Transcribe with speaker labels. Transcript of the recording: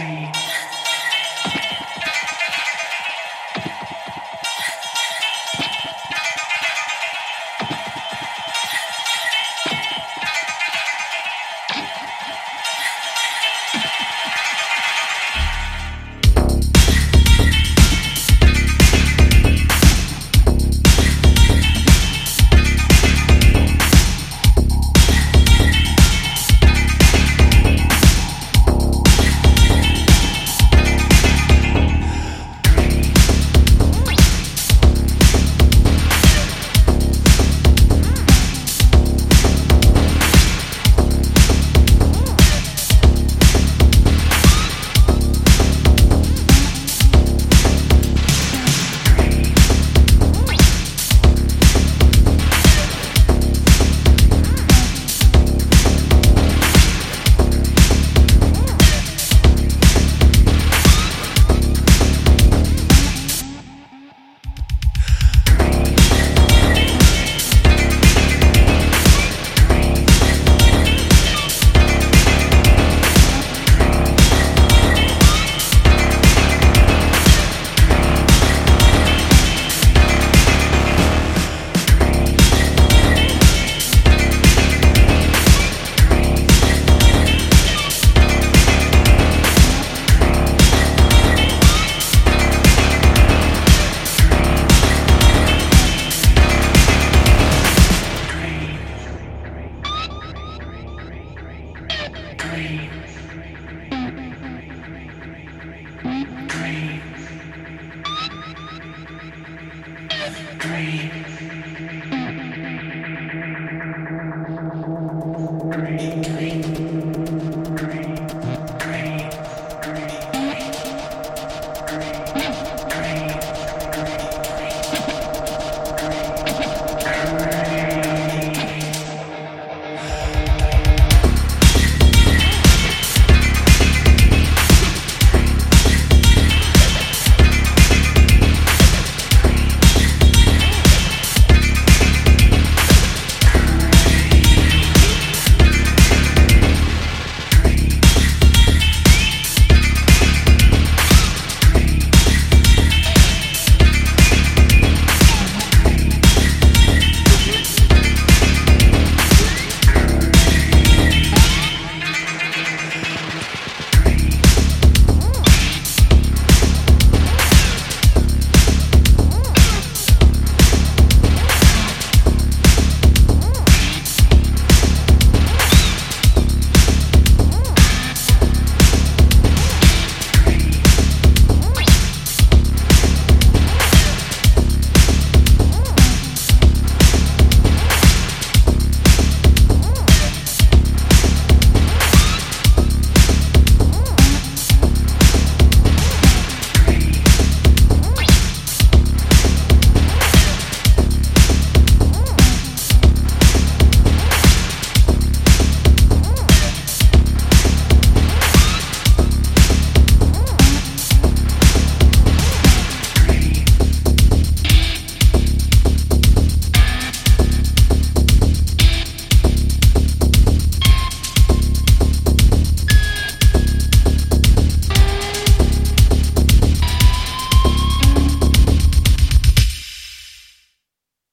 Speaker 1: Bye. Dream.